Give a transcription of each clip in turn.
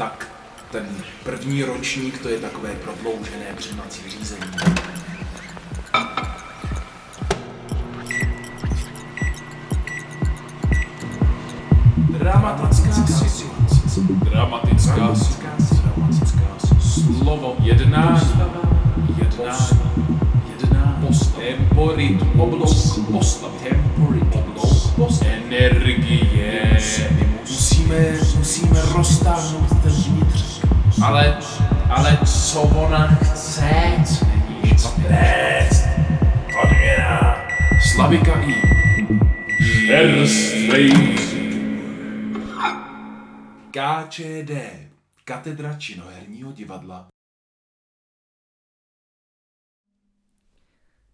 tak ten první ročník to je takové prodloužené přijímací řízení. Dramatická situace. Dramatická situace. Slovo jednání. Jednání. Jedná. Postav. Temporit. Oblouk. Postav. Temporit. Oblouk. Postav. Energie. Musíme, musíme roztáhnout. Ale, ale co ona chce? Není špatné. Odměna. Slavika I. Čerstvej. KČD. Katedra činoherního divadla.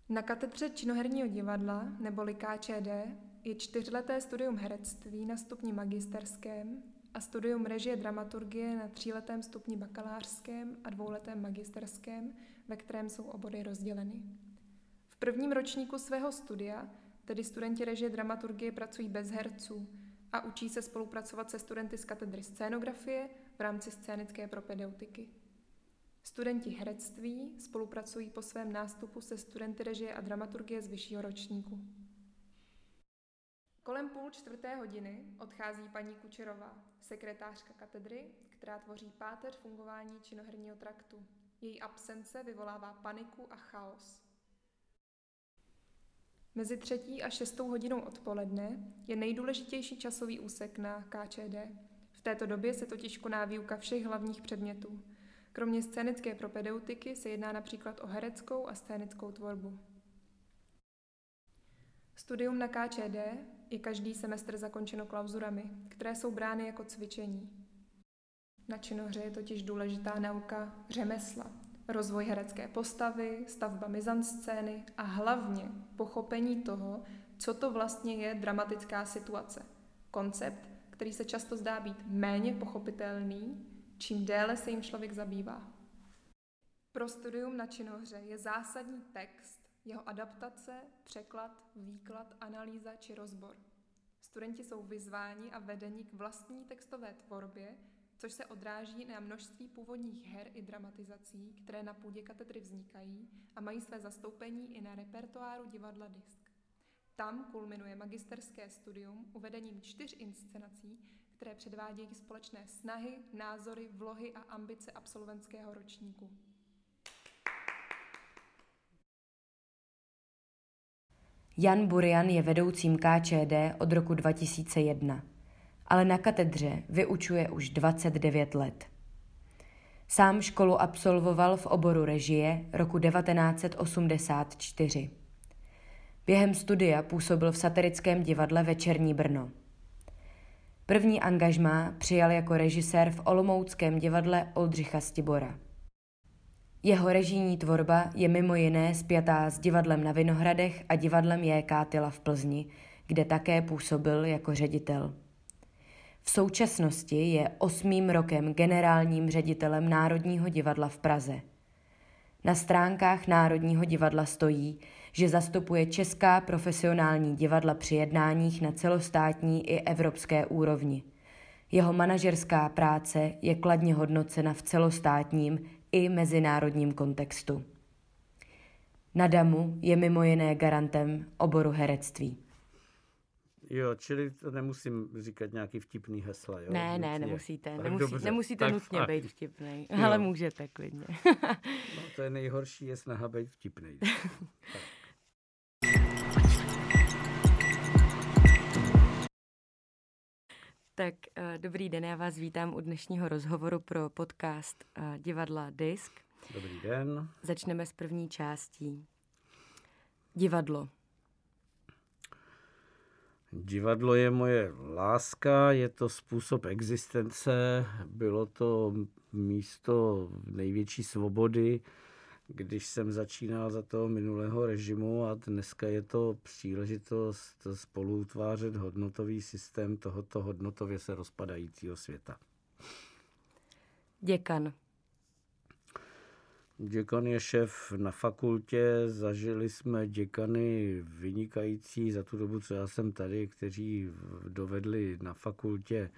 Na katedře činoherního divadla, neboli KČD, je čtyřleté studium herectví na stupni magisterském a studium režie dramaturgie na tříletém stupni bakalářském a dvouletém magisterském, ve kterém jsou obory rozděleny. V prvním ročníku svého studia, tedy studenti režie dramaturgie pracují bez herců a učí se spolupracovat se studenty z katedry scénografie v rámci scénické propedeutiky. Studenti herectví spolupracují po svém nástupu se studenty režie a dramaturgie z vyššího ročníku. Kolem půl čtvrté hodiny odchází paní Kučerová, sekretářka katedry, která tvoří páteř fungování činoherního traktu. Její absence vyvolává paniku a chaos. Mezi třetí a šestou hodinou odpoledne je nejdůležitější časový úsek na KČD. V této době se totiž koná výuka všech hlavních předmětů. Kromě scénické propedeutiky se jedná například o hereckou a scénickou tvorbu. Studium na KČD je každý semestr zakončeno klauzurami, které jsou brány jako cvičení. Na činohře je totiž důležitá nauka řemesla, rozvoj herecké postavy, stavba mizanscény a hlavně pochopení toho, co to vlastně je dramatická situace. Koncept, který se často zdá být méně pochopitelný, čím déle se jim člověk zabývá. Pro studium na činohře je zásadní text, jeho adaptace, překlad, výklad, analýza či rozbor. Studenti jsou vyzváni a vedeni k vlastní textové tvorbě, což se odráží na množství původních her i dramatizací, které na půdě katedry vznikají a mají své zastoupení i na repertoáru divadla Disk. Tam kulminuje magisterské studium uvedením čtyř inscenací, které předvádějí společné snahy, názory, vlohy a ambice absolventského ročníku. Jan Burian je vedoucím KČD od roku 2001, ale na katedře vyučuje už 29 let. Sám školu absolvoval v oboru režie roku 1984. Během studia působil v satirickém divadle Večerní Brno. První angažmá přijal jako režisér v Olomouckém divadle Oldřicha Stibora. Jeho režijní tvorba je mimo jiné spjatá s divadlem na Vinohradech a divadlem J.K. Tyla v Plzni, kde také působil jako ředitel. V současnosti je osmým rokem generálním ředitelem Národního divadla v Praze. Na stránkách Národního divadla stojí, že zastupuje česká profesionální divadla při jednáních na celostátní i evropské úrovni. Jeho manažerská práce je kladně hodnocena v celostátním i mezinárodním kontextu. Na Damu je mimo jiné garantem oboru herectví. Jo, čili to nemusím říkat nějaký vtipný hesla, jo? Ne, ne, Nutně. nemusíte. Tak Nemusí, dobře, nemusíte tak nutně fakt. být vtipný, Jo. ale můžete klidně. No, to je nejhorší, je snaha být vtipný. tak uh, dobrý den, já vás vítám u dnešního rozhovoru pro podcast uh, divadla Disk. Dobrý den. Začneme s první částí. Divadlo. Divadlo je moje láska, je to způsob existence, bylo to místo největší svobody, když jsem začínal za toho minulého režimu a dneska je to příležitost spolu utvářet hodnotový systém tohoto hodnotově se rozpadajícího světa. Děkan. Děkan je šéf na fakultě, zažili jsme děkany vynikající za tu dobu, co já jsem tady, kteří dovedli na fakultě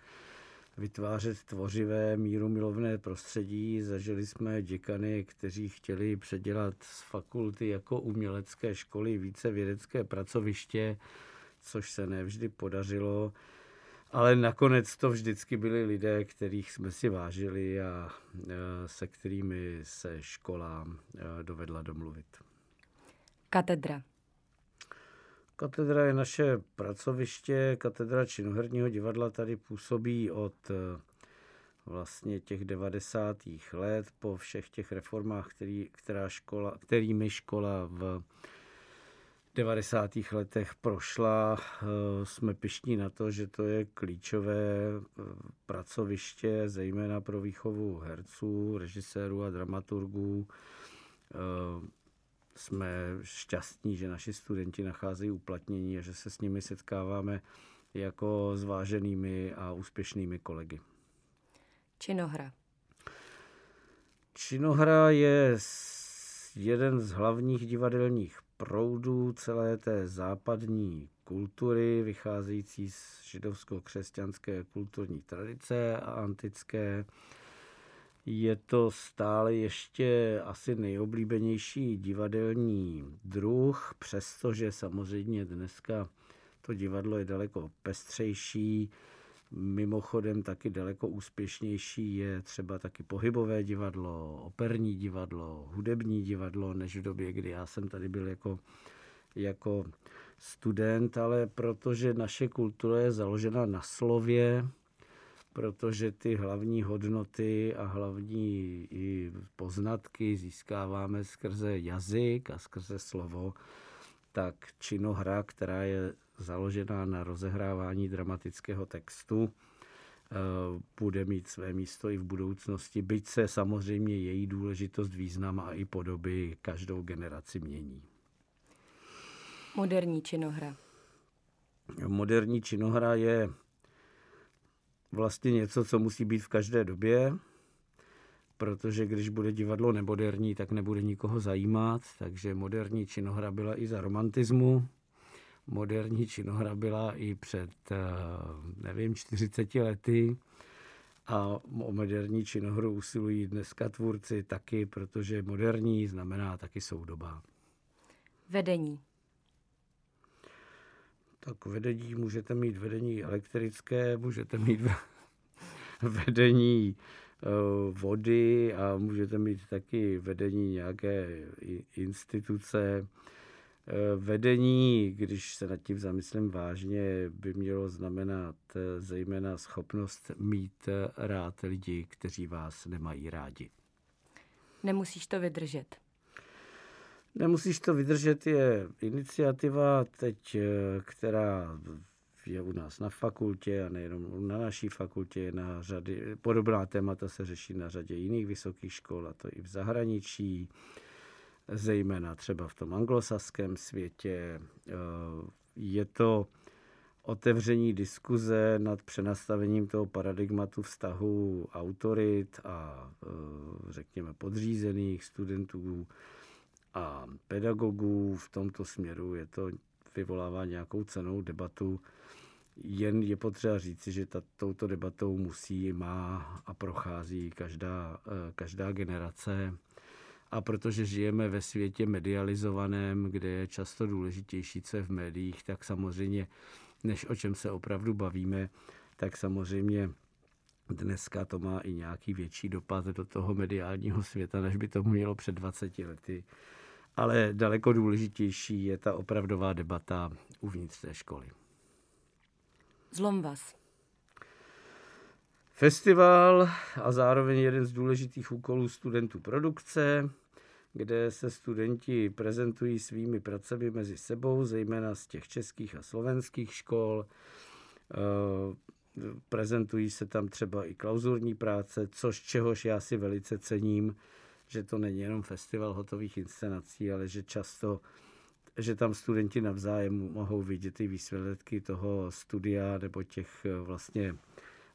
vytvářet tvořivé míru milovné prostředí. Zažili jsme děkany, kteří chtěli předělat z fakulty jako umělecké školy více vědecké pracoviště, což se nevždy podařilo. Ale nakonec to vždycky byli lidé, kterých jsme si vážili a se kterými se škola dovedla domluvit. Katedra. Katedra je naše pracoviště, katedra činoherního divadla tady působí od vlastně těch 90. let po všech těch reformách, který, která škola, kterými škola v 90. letech prošla. Jsme pišní na to, že to je klíčové pracoviště, zejména pro výchovu herců, režisérů a dramaturgů jsme šťastní, že naši studenti nacházejí uplatnění a že se s nimi setkáváme jako zváženými a úspěšnými kolegy. Činohra. Činohra je jeden z hlavních divadelních proudů celé té západní kultury, vycházející z židovsko-křesťanské kulturní tradice a antické je to stále ještě asi nejoblíbenější divadelní druh, přestože samozřejmě dneska to divadlo je daleko pestřejší, mimochodem taky daleko úspěšnější je třeba taky pohybové divadlo, operní divadlo, hudební divadlo, než v době, kdy já jsem tady byl jako, jako student, ale protože naše kultura je založena na slově, protože ty hlavní hodnoty a hlavní i poznatky získáváme skrze jazyk a skrze slovo, tak činohra, která je založená na rozehrávání dramatického textu, eh, bude mít své místo i v budoucnosti, byť se samozřejmě její důležitost, význam a i podoby každou generaci mění. Moderní činohra. Moderní činohra je vlastně něco, co musí být v každé době, protože když bude divadlo nemoderní, tak nebude nikoho zajímat, takže moderní činohra byla i za romantismu, moderní činohra byla i před, eh, nevím, 40 lety a o moderní činohru usilují dneska tvůrci taky, protože moderní znamená taky soudoba. Vedení. Tak vedení můžete mít vedení elektrické, můžete mít vedení eh, vody a můžete mít taky vedení nějaké instituce. Eh, vedení, když se nad tím zamyslím vážně, by mělo znamenat eh, zejména schopnost mít rád lidi, kteří vás nemají rádi. Nemusíš to vydržet. Nemusíš to vydržet, je iniciativa teď, eh, která je u nás na fakultě a nejenom na naší fakultě, na řady, podobná témata se řeší na řadě jiných vysokých škol a to i v zahraničí, zejména třeba v tom anglosaském světě. Eh, je to otevření diskuze nad přenastavením toho paradigmatu vztahu autorit a eh, řekněme podřízených studentů a pedagogů v tomto směru. Je to vyvolává nějakou cenou debatu. Jen je potřeba říci, že ta, touto debatou musí, má a prochází každá, eh, každá generace. A protože žijeme ve světě medializovaném, kde je často důležitější, co je v médiích, tak samozřejmě, než o čem se opravdu bavíme, tak samozřejmě dneska to má i nějaký větší dopad do toho mediálního světa, než by to mělo před 20 lety ale daleko důležitější je ta opravdová debata uvnitř té školy. Zlom vás. Festival a zároveň jeden z důležitých úkolů studentů produkce, kde se studenti prezentují svými pracemi mezi sebou, zejména z těch českých a slovenských škol. Eh, prezentují se tam třeba i klauzurní práce, což čehož já si velice cením, že to není jenom festival hotových inscenací, ale že často že tam studenti navzájem mohou vidět i výsledky toho studia nebo těch eh, vlastně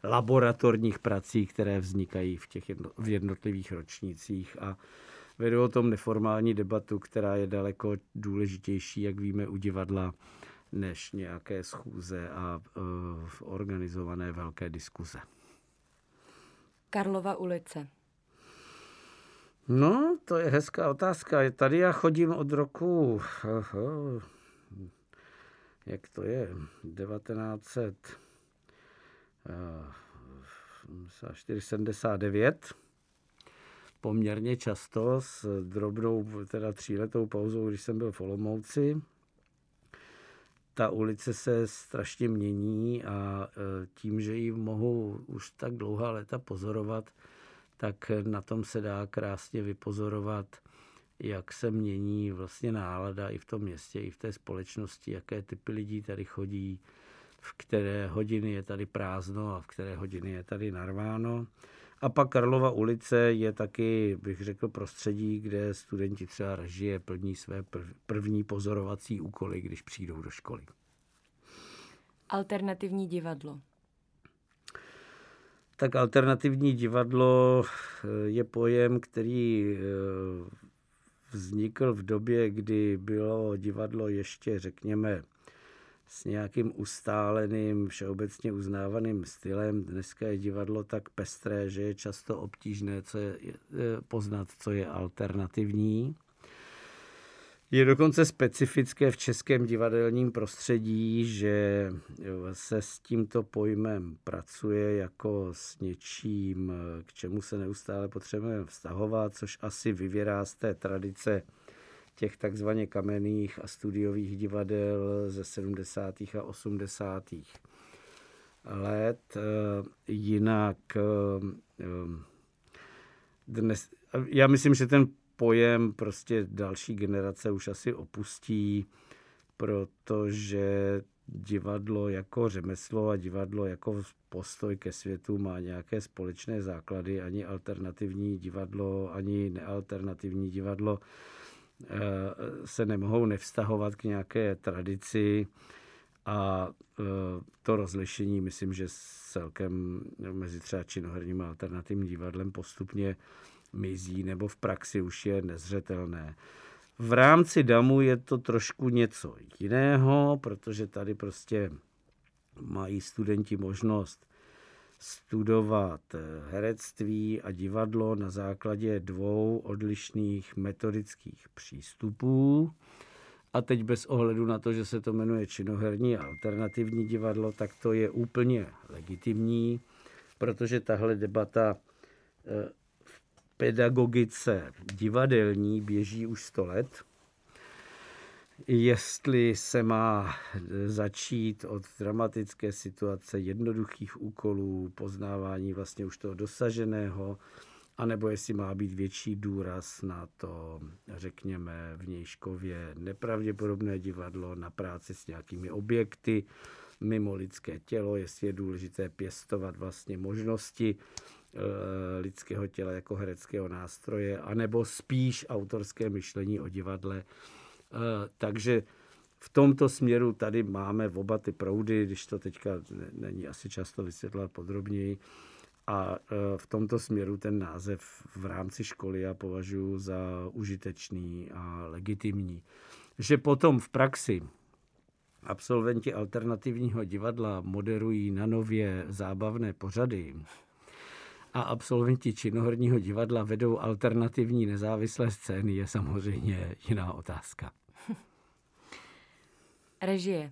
laboratorních prací, které vznikají v těch jedno, v jednotlivých ročnících a vedou o tom neformální debatu, která je daleko důležitější, jak víme, u divadla, než nějaké schůze a uh, organizované velké diskuze. Karlova ulice. No, to je hezká otázka. Tady já chodím od roku, jak to je, 1979, poměrně často s drobnou, teda tříletou pauzou, když jsem byl v Olomouci. Ta ulice se strašně mění a e, tím, že ji mohu už tak dlouhá léta pozorovat, tak na tom se dá krásně vypozorovat, jak se mění vlastně nálada i v tom městě, i v té společnosti, jaké typy lidí tady chodí, v které hodiny je tady prázdno a v které hodiny je tady narváno. A pak Karlova ulice je taky, bych řekl, prostředí, kde studenti třeba režie plní své první pozorovací úkoly, když přijdou do školy. Alternativní divadlo. Tak alternativní divadlo eh, je pojem, který eh, vznikl v době, kdy bylo divadlo ještě, řekněme, s nějakým ustáleným, všeobecně uznávaným stylem. Dneska je divadlo tak pestré, že je často obtížné co je, poznat, co je alternativní. Je dokonce specifické v českém divadelním prostředí, že se s tímto pojmem pracuje jako s něčím, k čemu se neustále potřebujeme vztahovat, což asi vyvěrá z té tradice těch takzvaně kamenných a studiových divadel ze 70. a 80. let. Eh, jinak eh, dnes, já myslím, že ten pojem prostě další generace už asi opustí, protože divadlo jako řemeslo a divadlo jako postoj ke světu má nějaké společné základy. Ani alternativní divadlo, ani nealternativní divadlo Eh, se nemohou nevztahovat k nějaké tradici a eh, to rozlišení, myslím, že celkem mezi třeba činoherním a alternativním divadlem postupně mizí nebo v praxi už je nezřetelné. V rámci DAMu je to trošku něco jiného, protože tady prostě mají studenti možnost studovat eh, herectví a divadlo na základě dvou odlišných metodických přístupů. A teď bez ohledu na to, že se to jmenuje činoherní a alternativní divadlo, tak to je úplně legitimní, protože tahle debata eh, pedagogice divadelní běží už 100 let. Jestli se má začít od dramatické situace, jednoduchých úkolů, poznávání vlastně už toho dosaženého, anebo jestli má být větší důraz na to, řekněme, v Nějškově nepravděpodobné divadlo, na práci s nějakými objekty, mimo lidské tělo, jestli je důležité pěstovat vlastně možnosti lidského těla jako hereckého nástroje, anebo spíš autorské myšlení o divadle, Eh, takže v tomto směru tady máme oba ty proudy, když to teďka není asi často vysvětlovat podrobněji. A eh, v tomto směru ten název v rámci školy já považuji za užitečný a legitimní. Že potom v praxi absolventi alternativního divadla moderují na nově zábavné pořady a absolventi činohorního divadla vedou alternativní nezávislé scény, je samozřejmě jiná otázka. Režie.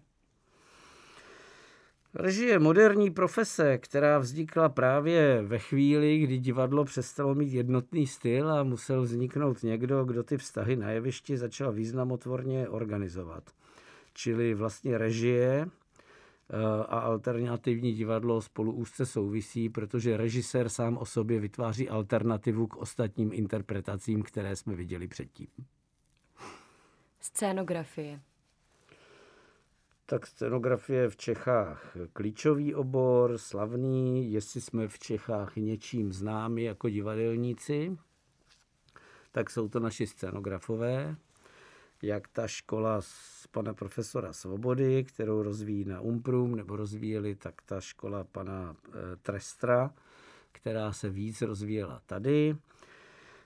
Režie moderní profese, která vznikla právě ve chvíli, kdy divadlo přestalo mít jednotný styl a musel vzniknout někdo, kdo ty vztahy na jevišti začal významotvorně organizovat. Čili vlastně režie a alternativní divadlo spolu úzce souvisí, protože režisér sám o sobě vytváří alternativu k ostatním interpretacím, které jsme viděli předtím. Scénografie. Tak scenografie v Čechách. Klíčový obor, slavný, jestli jsme v Čechách něčím známi jako divadelníci, tak jsou to naši scenografové, jak ta škola z pana profesora Svobody, kterou rozvíjí na Umprum, nebo rozvíjeli, tak ta škola pana eh, Trestra, která se víc rozvíjela tady.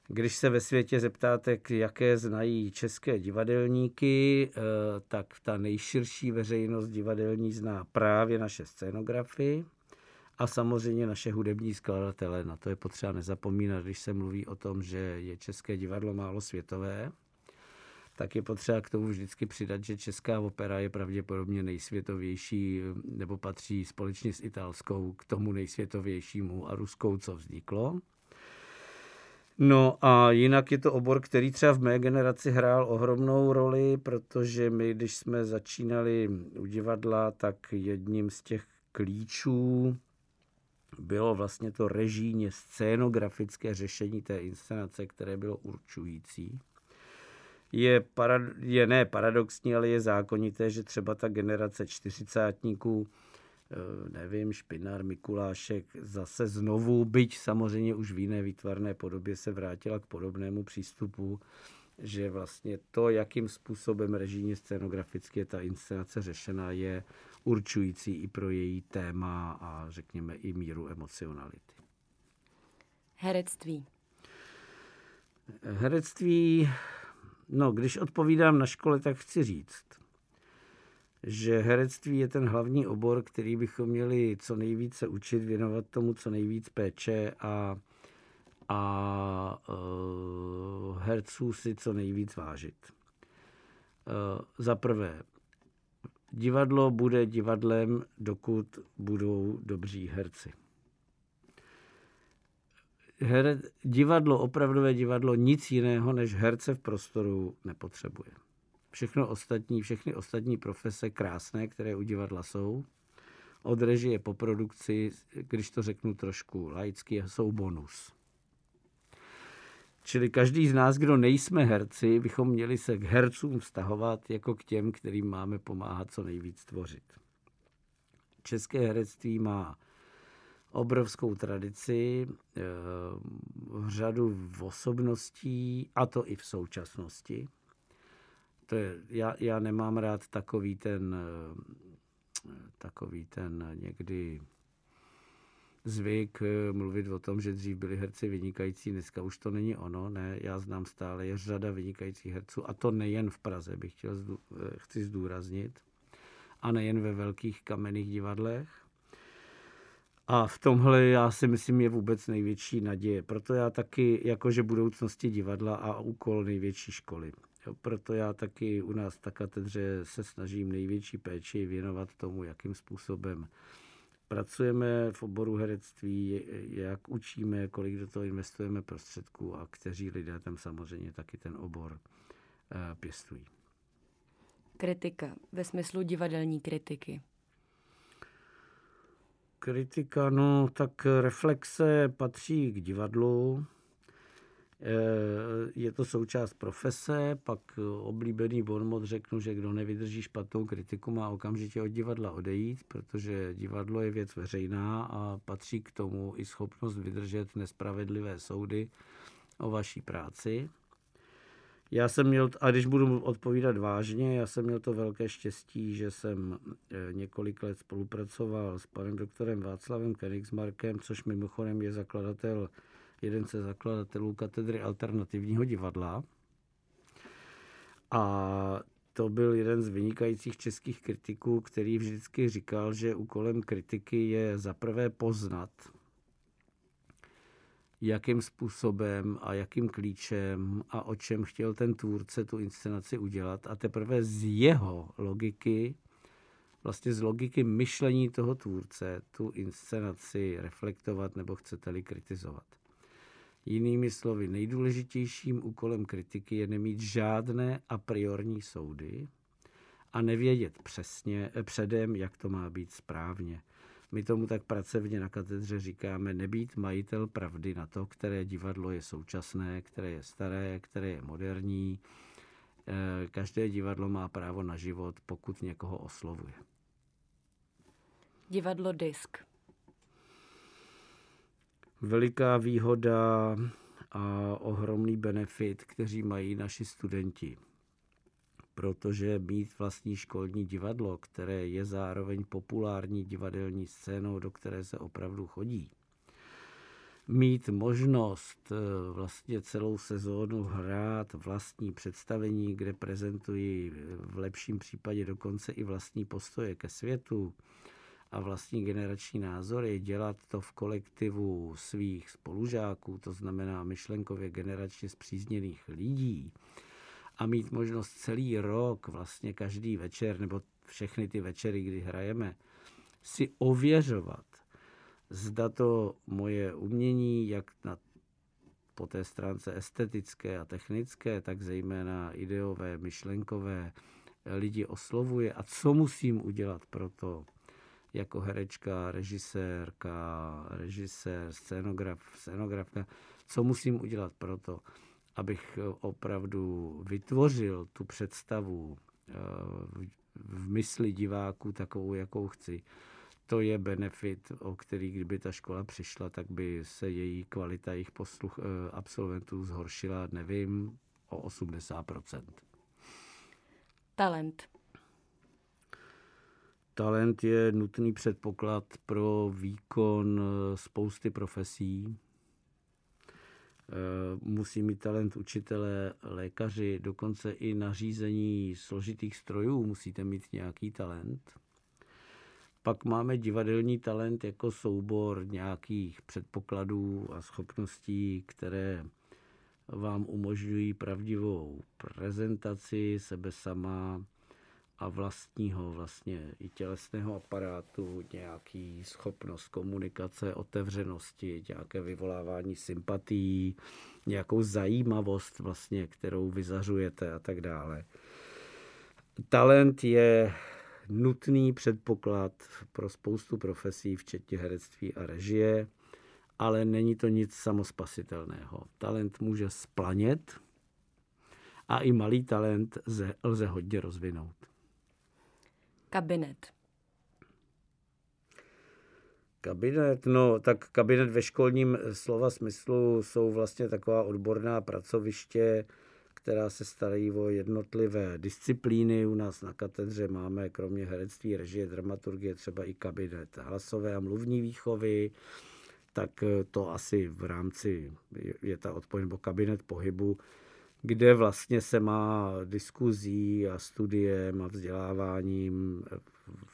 Když se ve světě zeptáte, jaké znají české divadelníky, eh, tak ta nejširší veřejnost divadelní zná právě naše scénografy. A samozřejmě naše hudební skladatele, na to je potřeba nezapomínat, když se mluví o tom, že je české divadlo málo světové, tak je potřeba k tomu vždycky přidat, že česká opera je pravděpodobně nejsvětovější, nebo patří společně s italskou k tomu nejsvětovějšímu a ruskou, co vzniklo. No a jinak je to obor, který třeba v mé generaci hrál ohromnou roli, protože my, když jsme začínali u divadla, tak jedním z těch klíčů bylo vlastně to režijně scénografické řešení té inscenace, které bylo určující. Je, parad, je ne paradoxní, ale je zákonité, že třeba ta generace čtyřicátníků Eh, nevím, Špinár, Mikulášek zase znovu, byť samozřejmě už v jiné výtvarné podobě se vrátila k podobnému přístupu, že vlastně to, jakým způsobem režijně scenograficky je ta inscenace řešena, je určující i pro její téma a řekněme i míru emocionality. Herectví. Herectví, no, když odpovídám na škole, tak chci říct, že herectví je ten hlavní obor, který bychom měli co nejvíce učit, věnovat tomu co nejvíc péče a, a uh, herců si co nejvíc vážit. Uh, za prvé, divadlo bude divadlem, dokud budou dobří herci. Her, divadlo, opravdové divadlo, nic jiného než herce v prostoru nepotřebuje. Všechno ostatní, všechny ostatní profese krásné, které u divadla jsou, od režie po produkci, když to řeknu trošku laicky, jsou bonus. Čili každý z nás, kdo nejsme herci, bychom měli se k hercům vztahovat jako k těm, kterým máme pomáhat co nejvíc tvořit. České herectví má obrovskou tradici, eh, řadu osobností, a to i v současnosti to je, já, já nemám rád takový ten, eh, takový ten někdy zvyk eh, mluvit o tom, že dřív byli herci vynikající, dneska už to není ono, ne, já znám stále, je řada vynikajících herců a to nejen v Praze, bych chtěl, chci zdůraznit, a nejen ve velkých kamenných divadlech. A v tomhle já si myslím je vůbec největší naděje. Proto já taky, jakože budoucnosti divadla a úkol největší školy. Proto já taky u nás na katedře se snažím největší péči věnovat tomu, jakým způsobem pracujeme v oboru herectví, jak učíme, kolik do toho investujeme prostředků a kteří lidé tam samozřejmě taky ten obor eh, pěstují. Kritika ve smyslu divadelní kritiky. Kritika, no tak reflexe patří k divadlu, Eh, je to součást profese, pak oblíbený bonmot řeknu, že kdo nevydrží špatnou kritiku, má okamžitě od divadla odejít, protože divadlo je věc veřejná a patří k tomu i schopnost vydržet nespravedlivé soudy o vaší práci. Já jsem měl, a když budu odpovídat vážně, já jsem měl to velké štěstí, že jsem eh, několik let spolupracoval s panem doktorem Václavem Kenigsmarkem, což mimochodem je zakladatel jeden ze zakladatelů katedry alternativního divadla. A to byl jeden z vynikajících českých kritiků, který vždycky říkal, že úkolem kritiky je zaprvé poznat, jakým způsobem a jakým klíčem a o čem chtěl ten tvůrce tu inscenaci udělat a teprve z jeho logiky, vlastně z logiky myšlení toho tvůrce tu inscenaci reflektovat nebo chcete-li kritizovat. Jinými slovy, nejdůležitějším úkolem kritiky je nemít žádné a priorní soudy a nevědět přesně eh, předem, jak to má být správně. My tomu tak pracovně na katedře říkáme nebýt majitel pravdy na to, které divadlo je současné, které je staré, které je moderní. Eh, každé divadlo má právo na život, pokud někoho oslovuje. Divadlo Disk veliká výhoda a ohromný benefit, kteří mají naši studenti. Protože mít vlastní školní divadlo, které je zároveň populární divadelní scénou, do které se opravdu chodí, mít možnost eh, vlastně celou sezónu hrát vlastní představení, kde prezentují v lepším případě dokonce i vlastní postoje ke světu, a vlastní generační názory, dělat to v kolektivu svých spolužáků, to znamená myšlenkově generačně zpřízněných lidí, a mít možnost celý rok, vlastně každý večer, nebo všechny ty večery, kdy hrajeme, si ověřovat, zda to moje umění, jak na po té stránce estetické a technické, tak zejména ideové, myšlenkové, lidi oslovuje a co musím udělat pro to, jako herečka, režisérka, režisér, scénograf, scénografka, co musím udělat pro to, abych opravdu vytvořil tu představu eh, v mysli diváků takovou, jakou chci. To je benefit, o který kdyby ta škola přišla, tak by se její kvalita jejich posluch, eh, absolventů zhoršila, nevím, o 80%. Talent. Talent je nutný předpoklad pro výkon eh, spousty profesí. Eh, musí mít talent učitelé, lékaři, dokonce i nařízení složitých strojů musíte mít nějaký talent. Pak máme divadelní talent jako soubor nějakých předpokladů a schopností, které vám umožňují pravdivou prezentaci sebe sama, a vlastního vlastně i tělesného aparátu, nějaký schopnost komunikace, otevřenosti, nějaké vyvolávání sympatií, nějakou zajímavost vlastně, kterou vyzařujete a tak dále. Talent je nutný předpoklad pro spoustu profesí, včetně herectví a režie, ale není to nic samospasitelného. Talent může splanět a i malý talent lze, lze hodně rozvinout. Kabinet. Kabinet, no tak kabinet ve školním slova smyslu jsou vlastně taková odborná pracoviště, která se starají o jednotlivé disciplíny. U nás na katedře máme kromě herectví, režie, dramaturgie třeba i kabinet hlasové a mluvní výchovy, tak to asi v rámci je ta odpověď nebo kabinet pohybu kde vlastně se má diskuzí a studiem a vzděláváním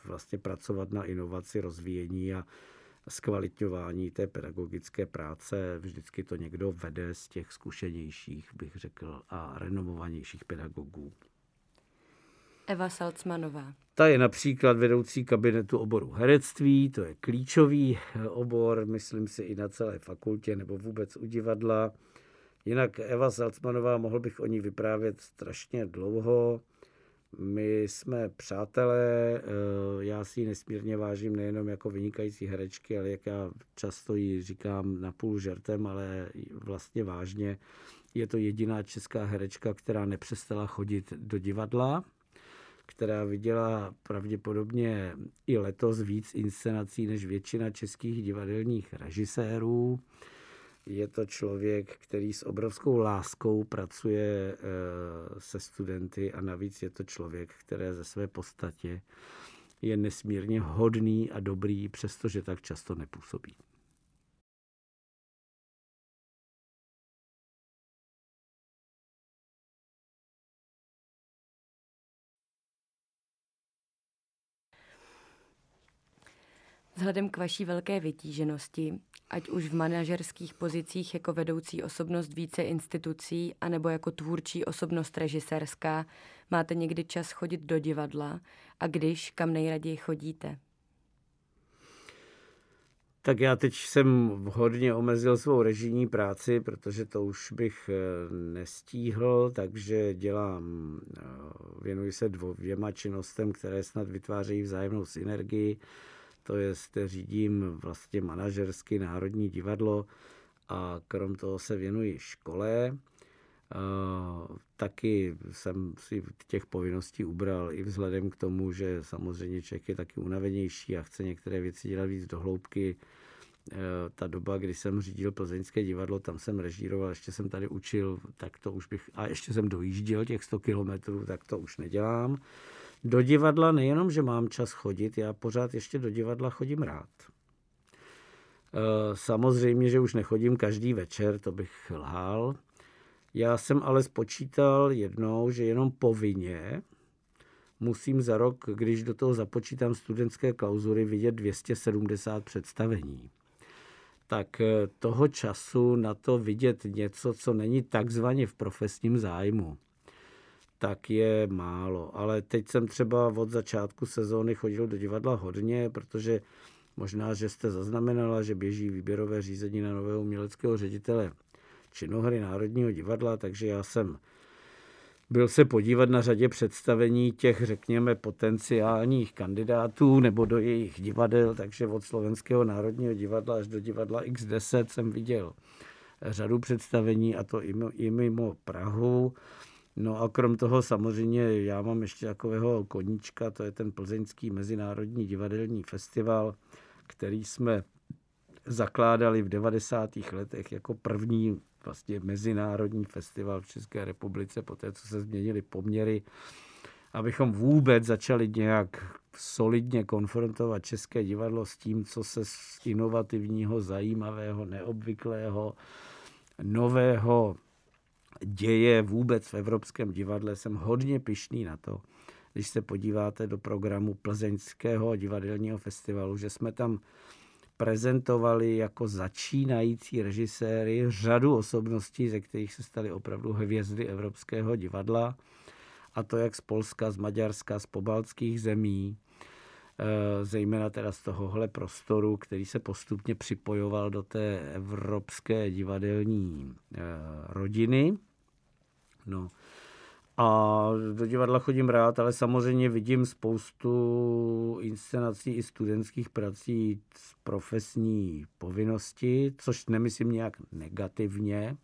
vlastně pracovat na inovaci, rozvíjení a zkvalitňování té pedagogické práce. Vždycky to někdo vede z těch zkušenějších, bych řekl, a renomovanějších pedagogů. Eva Salcmanová. Ta je například vedoucí kabinetu oboru herectví, to je klíčový obor, myslím si i na celé fakultě nebo vůbec u divadla. Jinak Eva Salcmanová, mohl bych o ní vyprávět strašně dlouho. My jsme přátelé, eh, já si ji nesmírně vážím nejenom jako vynikající herečky, ale jak já často ji říkám napůl žertem, ale vlastně vážně. Je to jediná česká herečka, která nepřestala chodit do divadla, která viděla pravděpodobně i letos víc inscenací než většina českých divadelních režisérů. Je to člověk, který s obrovskou láskou pracuje eh, se studenty a navíc je to člověk, který ze své podstatě je nesmírně hodný a dobrý, přestože tak často nepůsobí. Vzhledem k vaší velké vytíženosti, ať už v manažerských pozicích jako vedoucí osobnost více institucí, anebo jako tvůrčí osobnost režisérská, máte někdy čas chodit do divadla a když, kam nejraději chodíte? Tak já teď jsem hodně omezil svou režijní práci, protože to už bych eh, nestíhl, takže dělám, eh, věnuji se dvěma činnostem, které snad vytvářejí vzájemnou synergii to je, řídím vlastně manažersky Národní divadlo a krom toho se věnuji škole. Taky jsem si těch povinností ubral i vzhledem k tomu, že samozřejmě člověk je taky unavenější a chce některé věci dělat víc do hloubky. E, ta doba, kdy jsem řídil plzeňské divadlo, tam jsem režíroval, ještě jsem tady učil, tak to už bych, a ještě jsem dojížděl těch 100 kilometrů, tak to už nedělám. Do divadla nejenom, že mám čas chodit, já pořád ještě do divadla chodím rád. E, samozřejmě, že už nechodím každý večer, to bych lhal. Já jsem ale spočítal jednou, že jenom povinně musím za rok, když do toho započítám studentské klauzury, vidět 270 představení. Tak eh, toho času na to vidět něco, co není takzvaně v profesním zájmu, tak je málo. Ale teď jsem třeba od začátku sezóny chodil do divadla hodně, protože možná, že jste zaznamenala, že běží výběrové řízení na nového uměleckého ředitele činohry Národního divadla, takže já jsem byl se podívat na řadě představení těch, řekněme, potenciálních kandidátů nebo do jejich divadel, takže od Slovenského národního divadla až do divadla X10 jsem viděl řadu představení a to i mimo Prahu. No a krom toho samozřejmě já mám ještě takového koníčka, to je ten Plzeňský mezinárodní divadelní festival, který jsme zakládali v 90. letech jako první vlastně mezinárodní festival v České republice, po té, co se změnily poměry, abychom vůbec začali nějak solidně konfrontovat České divadlo s tím, co se z inovativního, zajímavého, neobvyklého, nového děje vůbec v Evropském divadle. Jsem hodně pišný na to, když se podíváte do programu Plzeňského divadelního festivalu, že jsme tam prezentovali jako začínající režiséry řadu osobností, ze kterých se staly opravdu hvězdy Evropského divadla. A to jak z Polska, z Maďarska, z pobaltských zemí, eh, zejména teda z tohohle prostoru, který se postupně připojoval do té evropské divadelní eh, rodiny. No, a do divadla chodím rád, ale samozřejmě vidím spoustu inscenací i studentských prací z profesní povinnosti, což nemyslím nějak negativně.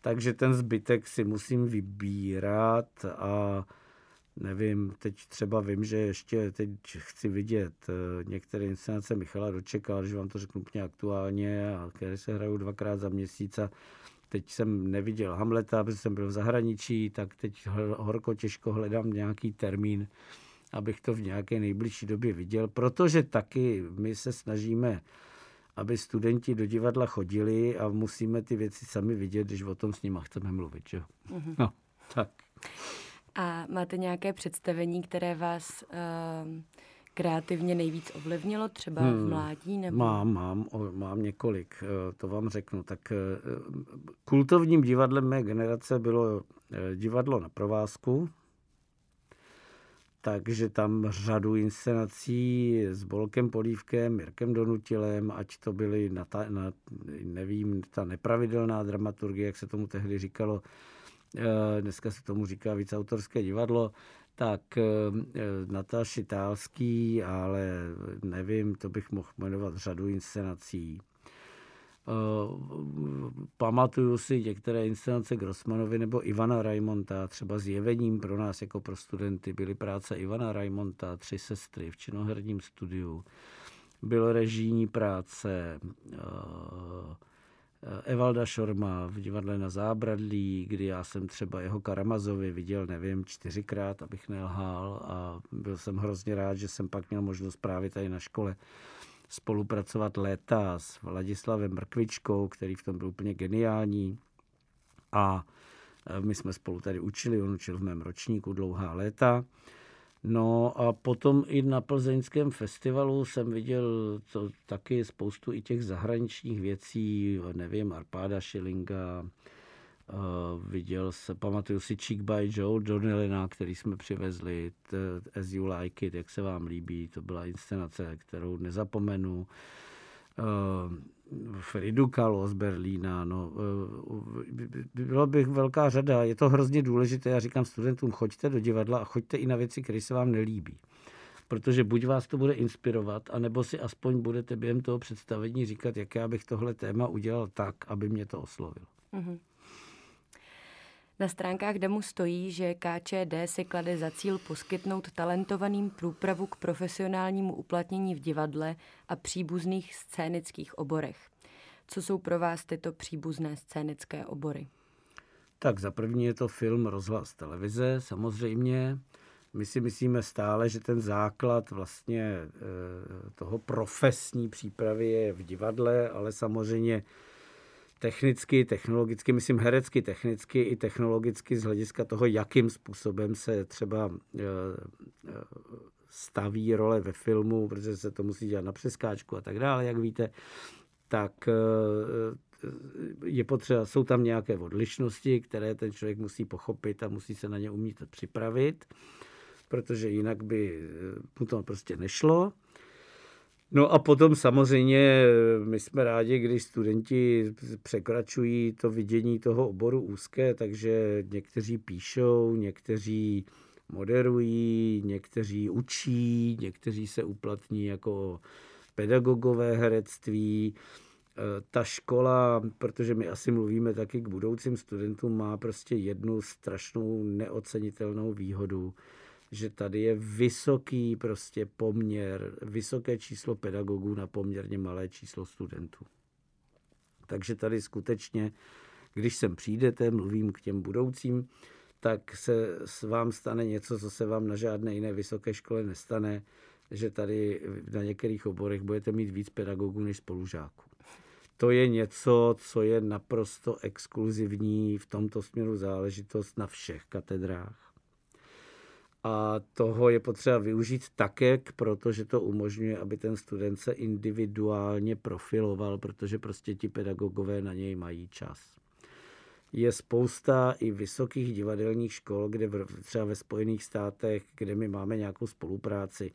Takže ten zbytek si musím vybírat a nevím, teď třeba vím, že ještě teď chci vidět eh, některé inscenace Michala Dočeka, že vám to řeknu úplně aktuálně, a které se hrajou dvakrát za měsíc a Teď jsem neviděl Hamleta, protože jsem byl v zahraničí, tak teď horko těžko hledám nějaký termín, abych to v nějaké nejbližší době viděl, protože taky my se snažíme, aby studenti do divadla chodili a musíme ty věci sami vidět, když o tom s nimi chceme mluvit. Že? Mm-hmm. No, tak. A máte nějaké představení, které vás uh, kreativně nejvíc ovlivnilo, třeba hmm, v mládí? Nebo... Mám, mám, mám několik, eh, to vám řeknu. Tak eh, kultovním divadlem mé generace bylo eh, divadlo na provázku, takže tam řadu inscenací s Bolkem Polívkem, Mirkem Donutilem, ať to byly, na ta, na, nevím, ta nepravidelná dramaturgie, jak se tomu tehdy říkalo, dneska se tomu říká víc autorské divadlo, tak eh, Natáši Tálský, ale nevím, to bych mohl jmenovat řadu inscenací. Eh, pamatuju si některé inscenace Grossmanovi nebo Ivana Raimonta, třeba zjevením pro nás jako pro studenty byly práce Ivana Raimonta, Tři sestry v činoherním studiu. Bylo režijní práce, eh, Evalda Šorma v divadle na Zábradlí, kdy já jsem třeba jeho Karamazovi viděl, nevím, čtyřikrát, abych nelhal a byl jsem hrozně rád, že jsem pak měl možnost právě tady na škole spolupracovat léta s Vladislavem Mrkvičkou, který v tom byl úplně geniální a e, my jsme spolu tady učili, on učil v mém ročníku dlouhá léta. No a potom i na plzeňském festivalu jsem viděl to, taky spoustu i těch zahraničních věcí, nevím, Arpáda Schillinga, Uh, viděl se, pamatuju si Cheek by Joe Donnellina, který jsme přivezli, As You Like It, jak se vám líbí, to byla inscenace, kterou nezapomenu. Uh, Fridu Kahlo z Berlína, no, eh, bylo bych velká řada, je to hrozně důležité, já říkám studentům, choďte do divadla a choďte i na věci, které se vám nelíbí. Protože buď vás to bude inspirovat, anebo si aspoň budete během toho představení říkat, jak já bych tohle téma udělal tak, aby mě to oslovilo. Mm-hmm. Na stránkách DEMu stojí, že KČD si klade za cíl poskytnout talentovaným průpravu k profesionálnímu uplatnění v divadle a příbuzných scénických oborech. Co jsou pro vás tyto příbuzné scénické obory? Tak za první je to film, rozhlas, televize, samozřejmě. My si myslíme stále, že ten základ vlastně eh, toho profesní přípravy je v divadle, ale samozřejmě technicky, technologicky, myslím herecky, technicky i technologicky z hlediska toho, jakým způsobem se třeba eh, eh, staví role ve filmu, protože se to musí dělat na přeskáčku a tak dále, jak víte, tak eh, je potřeba, jsou tam nějaké odlišnosti, které ten člověk musí pochopit a musí se na ně umět připravit, protože jinak by mu to prostě nešlo. No a potom samozřejmě my jsme rádi, když studenti překračují to vidění toho oboru úzké, takže někteří píšou, někteří moderují, někteří učí, někteří se uplatní jako pedagogové herectví. Ta škola, protože my asi mluvíme taky k budoucím studentům, má prostě jednu strašnou neocenitelnou výhodu, že tady je vysoký prostě poměr, vysoké číslo pedagogů na poměrně malé číslo studentů. Takže tady skutečně, když sem přijdete, mluvím k těm budoucím, tak se s vám stane něco, co se vám na žádné jiné vysoké škole nestane, že tady na některých oborech budete mít víc pedagogů než spolužáků. To je něco, co je naprosto exkluzivní v tomto směru záležitost na všech katedrách a toho je potřeba využít také, protože to umožňuje, aby ten student se individuálně profiloval, protože prostě ti pedagogové na něj mají čas. Je spousta i vysokých divadelních škol, kde v, třeba ve Spojených státech, kde my máme nějakou spolupráci,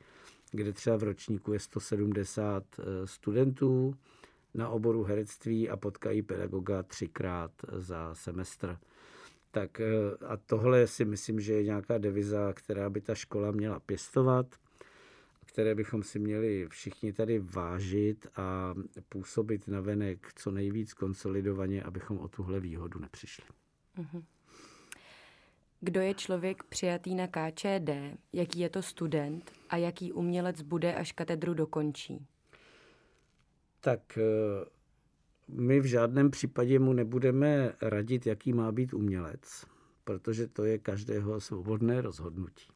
kde třeba v ročníku je 170 eh, studentů na oboru herectví a potkají pedagoga třikrát za semestr. Tak eh, a tohle si myslím, že je nějaká deviza, která by ta škola měla pěstovat, které bychom si měli všichni tady vážit a působit na venek co nejvíc konsolidovaně, abychom o tuhle výhodu nepřišli. Mhm. Kdo je člověk přijatý na KČD, jaký je to student a jaký umělec bude, až katedru dokončí? Tak eh, my v žádném případě mu nebudeme radit, jaký má být umělec, protože to je každého svobodné rozhodnutí.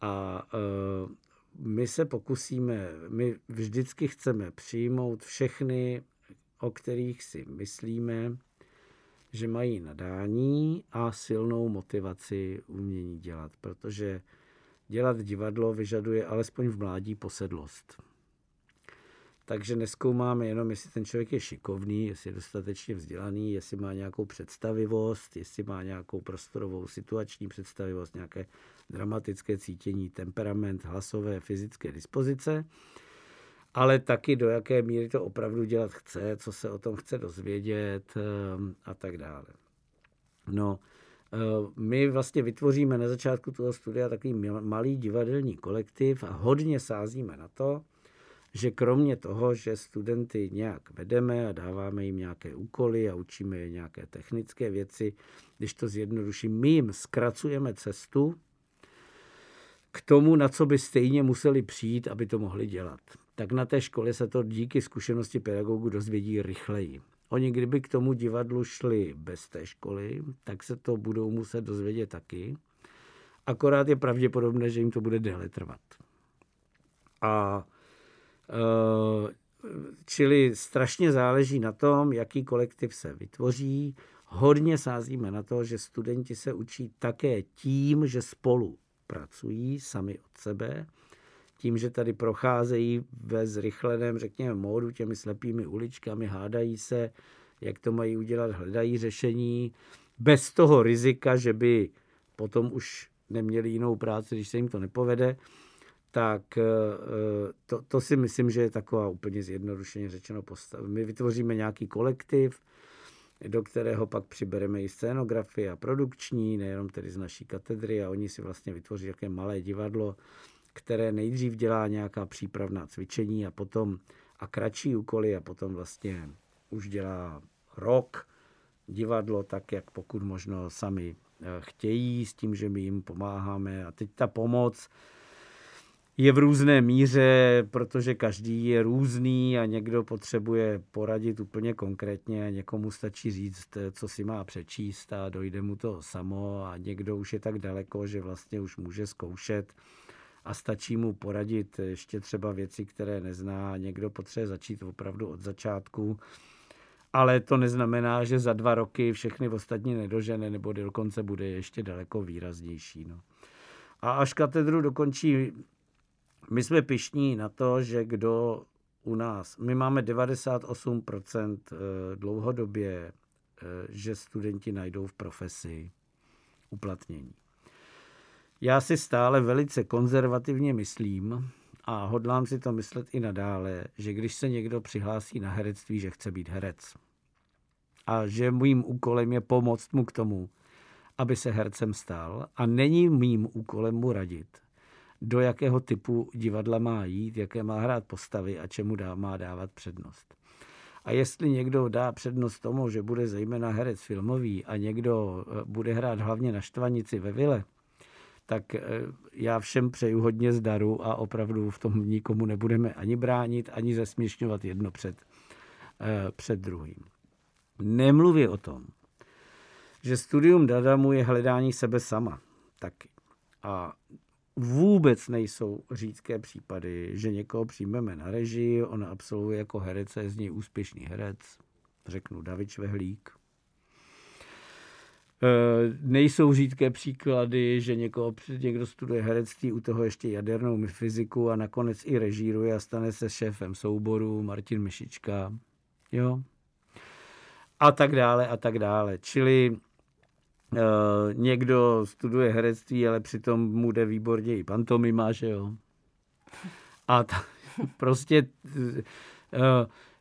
A e, my se pokusíme, my vždycky chceme přijmout všechny, o kterých si myslíme, že mají nadání a silnou motivaci umění dělat, protože dělat divadlo vyžaduje alespoň v mládí posedlost. Takže neskoumáme jenom, jestli ten člověk je šikovný, jestli je dostatečně vzdělaný, jestli má nějakou představivost, jestli má nějakou prostorovou situační představivost, nějaké dramatické cítění, temperament, hlasové, fyzické dispozice, ale taky do jaké míry to opravdu dělat chce, co se o tom chce dozvědět ehm, a tak dále. No, ehm, my vlastně vytvoříme na začátku toho studia takový malý divadelní kolektiv a hodně sázíme na to, že kromě toho, že studenty nějak vedeme a dáváme jim nějaké úkoly a učíme je nějaké technické věci, když to zjednoduším, my jim zkracujeme cestu k tomu, na co by stejně museli přijít, aby to mohli dělat. Tak na té škole se to díky zkušenosti pedagogů dozvědí rychleji. Oni kdyby k tomu divadlu šli bez té školy, tak se to budou muset dozvědět taky. Akorát je pravděpodobné, že jim to bude déle trvat. A čili strašně záleží na tom, jaký kolektiv se vytvoří. Hodně sázíme na to, že studenti se učí také tím, že spolu pracují sami od sebe, tím, že tady procházejí ve zrychleném, řekněme, módu těmi slepými uličkami, hádají se, jak to mají udělat, hledají řešení, bez toho rizika, že by potom už neměli jinou práci, když se jim to nepovede tak eh, to, to si myslím, že je taková úplně zjednodušeně řečeno postav. My vytvoříme nějaký kolektiv, do kterého pak přibereme i scénografii a produkční, nejenom tedy z naší katedry a oni si vlastně vytvoří jaké malé divadlo, které nejdřív dělá nějaká přípravná cvičení a potom a kratší úkoly a potom vlastně už dělá rok divadlo tak, jak pokud možno sami eh, chtějí, s tím, že my jim pomáháme. A teď ta pomoc, je v různé míře, protože každý je různý a někdo potřebuje poradit úplně konkrétně, někomu stačí říct, co si má přečíst a dojde mu to samo a někdo už je tak daleko, že vlastně už může zkoušet a stačí mu poradit ještě třeba věci, které nezná někdo potřebuje začít opravdu od začátku. ale to neznamená, že za dva roky všechny ostatní nedožene, nebo dokonce bude ještě daleko výraznější. No. A až katedru dokončí, my jsme pišní na to, že kdo u nás, my máme 98% eh, dlouhodobě, eh, že studenti najdou v profesi uplatnění. Já si stále velice konzervativně myslím, a hodlám si to myslet i nadále, že když se někdo přihlásí na herectví, že chce být herec. A že mým úkolem je pomoct mu k tomu, aby se hercem stal a není mým úkolem mu radit, do jakého typu divadla má jít, jaké má hrát postavy a čemu dá, má dávat přednost. A jestli někdo dá přednost tomu, že bude zejména herec filmový a někdo eh, bude hrát hlavně na štvanici ve vile, tak eh, já všem přeju hodně zdaru a opravdu v tom nikomu nebudeme ani bránit, ani zesměšňovat jedno před, eh, před druhým. Nemluví o tom, že studium Dadamu je hledání sebe sama taky. A vůbec nejsou řídké případy, že někoho přijmeme na režii, on absolvuje jako herec a je z něj úspěšný herec, řeknu David Švehlík. E, nejsou řídké příklady, že někoho, někdo studuje herectví, u toho ještě jadernou fyziku a nakonec i režíruje a stane se šéfem souboru Martin Myšička. Jo, a tak dále a tak dále. Čili někdo studuje herectví, ale přitom mu jde výborně i pantomima, že jo. A ta, prostě uh,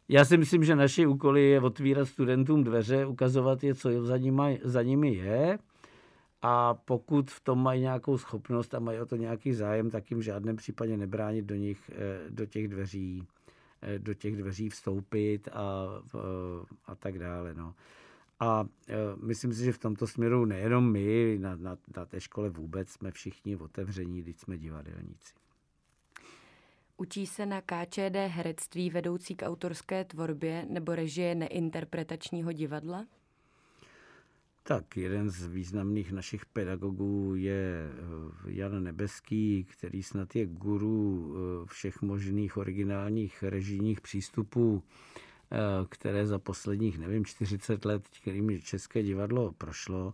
já si myslím, že naše úkoly je otvírat studentům dveře, ukazovat je, co za, nimi, za nimi je a pokud v tom mají nějakou schopnost a mají o to nějaký zájem, tak jim v žádném případě nebránit do nich, eh, do těch dveří Eh, do těch dveří vstoupit a, a tak dále. No. A eh, myslím si, že v tomto směru nejenom my, na, na, na té škole vůbec jsme všichni otevření, když jsme divadelníci. Učí se na KČD herectví vedoucí k autorské tvorbě nebo režie neinterpretačního divadla? Tak jeden z významných našich pedagogů je eh, Jan Nebeský, který snad je guru eh, všech možných originálních režijních přístupů, které za posledních, nevím, 40 let, kterými České divadlo prošlo.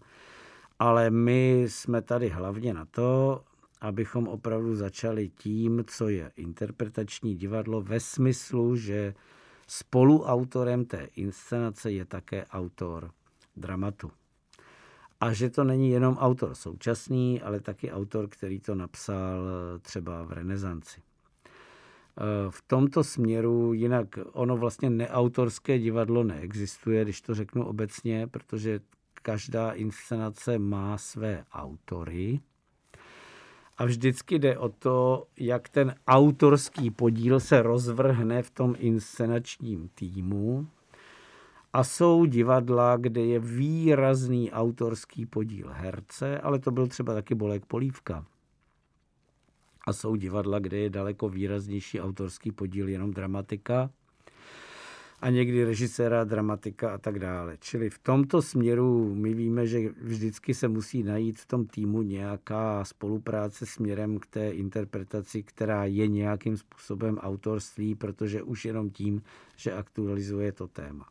Ale my jsme tady hlavně na to, abychom opravdu začali tím, co je interpretační divadlo ve smyslu, že spoluautorem té inscenace je také autor dramatu. A že to není jenom autor současný, ale taky autor, který to napsal eh, třeba v renesanci. Eh, v tomto směru jinak ono vlastně neautorské divadlo neexistuje, když to řeknu obecně, protože každá inscenace má své autory. A vždycky jde o to, jak ten autorský podíl se rozvrhne v tom inscenačním týmu, a jsou divadla, kde je výrazný autorský podíl herce, ale to byl třeba taky Bolek Polívka. Jsou divadla, kde je daleko výraznější autorský podíl jenom dramatika a někdy režiséra, dramatika a tak dále. Čili v tomto směru my víme, že vždycky se musí najít v tom týmu nějaká spolupráce směrem k té interpretaci, která je nějakým způsobem autorství, protože už jenom tím, že aktualizuje to téma.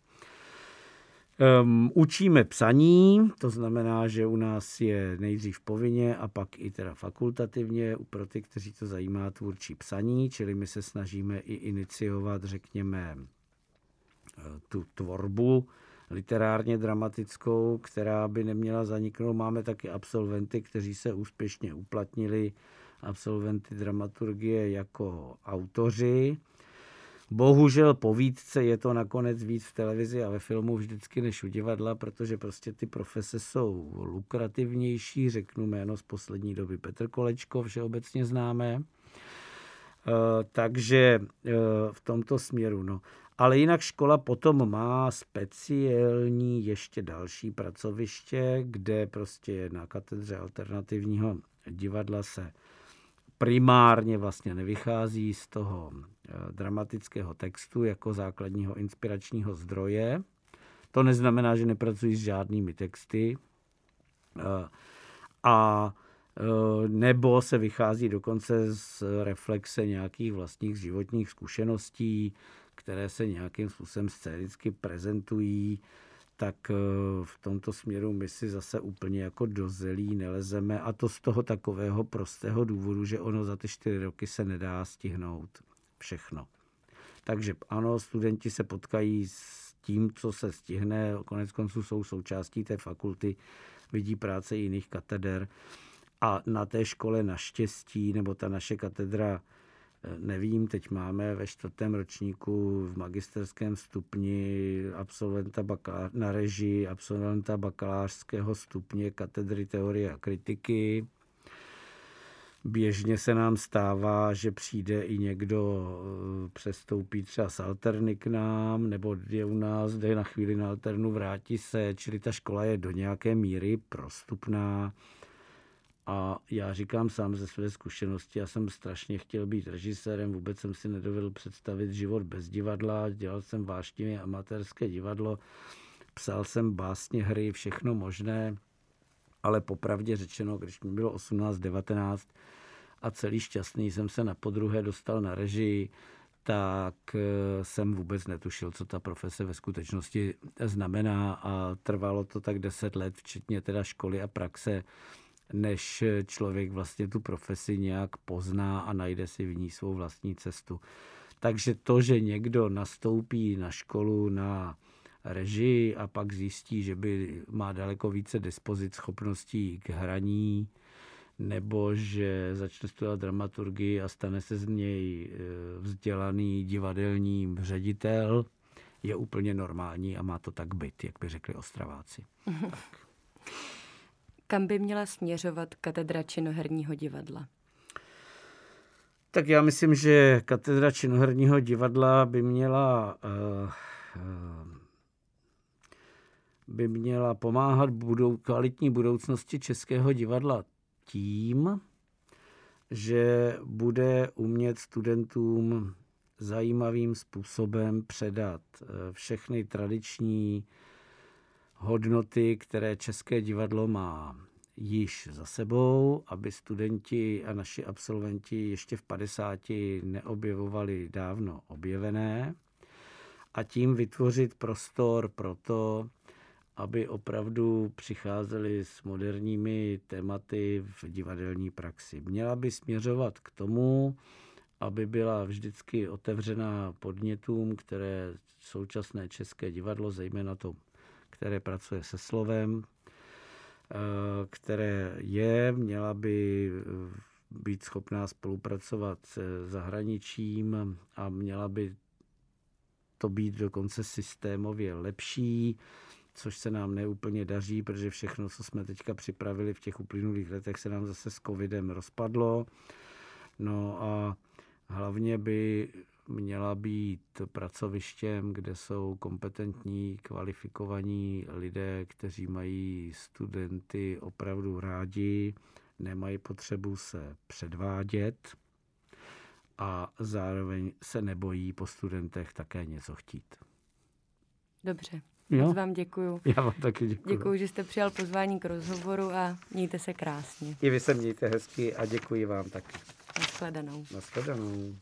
Um, učíme psaní, to znamená, že u nás je nejdřív povinně a pak i teda fakultativně pro ty, kteří to zajímá tvůrčí psaní, čili my se snažíme i iniciovat, řekněme, eh, tu tvorbu literárně dramatickou, která by neměla zaniknout. Máme taky absolventy, kteří se úspěšně uplatnili, absolventy dramaturgie jako autoři, Bohužel po výtce je to nakonec víc v televizi a ve filmu vždycky než u divadla, protože prostě ty profese jsou lukrativnější. Řeknu jméno z poslední doby Petr Kolečko, všeobecně známé. E, takže e, v tomto směru. No. Ale jinak škola potom má speciální ještě další pracoviště, kde prostě na katedře alternativního divadla se primárně vlastně nevychází z toho eh, dramatického textu jako základního inspiračního zdroje. To neznamená, že nepracují s žádnými texty. Eh, a eh, nebo se vychází dokonce z reflexe nějakých vlastních životních zkušeností, které se nějakým způsobem scénicky prezentují, tak eh, v tomto směru my si zase úplně jako do zelí nelezeme a to z toho takového prostého důvodu, že ono za ty čtyři roky se nedá stihnout všechno. Takže ano, studenti se potkají s tím, co se stihne, konec konců jsou součástí té fakulty, vidí práce jiných kateder a na té škole naštěstí, nebo ta naše katedra Nevím, teď máme ve čtvrtém ročníku v magisterském stupni absolventa bakala- na režii, absolventa bakalářského stupně katedry teorie a kritiky. Běžně se nám stává, že přijde i někdo, eh, přestoupí třeba z alterny k nám, nebo je u nás, jde na chvíli na alternu, vrátí se, čili ta škola je do nějaké míry prostupná a já říkám sám ze své zkušenosti, já jsem strašně chtěl být režisérem, vůbec jsem si nedovedl představit život bez divadla, dělal jsem vášnivě amatérské divadlo, psal jsem básně, hry, všechno možné, ale popravdě řečeno, když mi bylo 18, 19 a celý šťastný jsem se na podruhé dostal na režii, tak eh, jsem vůbec netušil, co ta profese ve skutečnosti znamená a trvalo to tak 10 let, včetně teda školy a praxe, než člověk vlastně tu profesi nějak pozná a najde si v ní svou vlastní cestu. Takže to, že někdo nastoupí na školu na režii a pak zjistí, že by má daleko více dispozic schopností k hraní, nebo že začne studovat dramaturgii a stane se z něj e, vzdělaný divadelní ředitel, je úplně normální a má to tak být, jak by řekli ostraváci. tak. Kam by měla směřovat katedra činoherního divadla? Tak já myslím, že katedra činoherního divadla by měla uh, uh, by měla pomáhat budou, kvalitní budoucnosti českého divadla tím, že bude umět studentům zajímavým způsobem předat eh, všechny tradiční hodnoty, které České divadlo má již za sebou, aby studenti a naši absolventi ještě v 50 neobjevovali dávno objevené a tím vytvořit prostor pro to, aby opravdu přicházeli s moderními tématy v divadelní praxi. Měla by směřovat k tomu, aby byla vždycky otevřená podnětům, které současné české divadlo, zejména to které pracuje se slovem, eh, které je, měla by eh, být schopná spolupracovat se zahraničím a měla by to být dokonce systémově lepší, což se nám neúplně daří, protože všechno, co jsme teďka připravili v těch uplynulých letech, se nám zase s covidem rozpadlo. No a hlavně by měla být pracovištěm, kde jsou kompetentní, kvalifikovaní lidé, kteří mají studenty opravdu rádi, nemají potřebu se předvádět a zároveň se nebojí po studentech také něco chtít. Dobře. Jo? Moc vám děkuju. Já vám taky děkuji. Děkuji, že jste přijal pozvání k rozhovoru a mějte se krásně. I vy se mějte hezky a děkuji vám taky. Naschledanou. Naschledanou.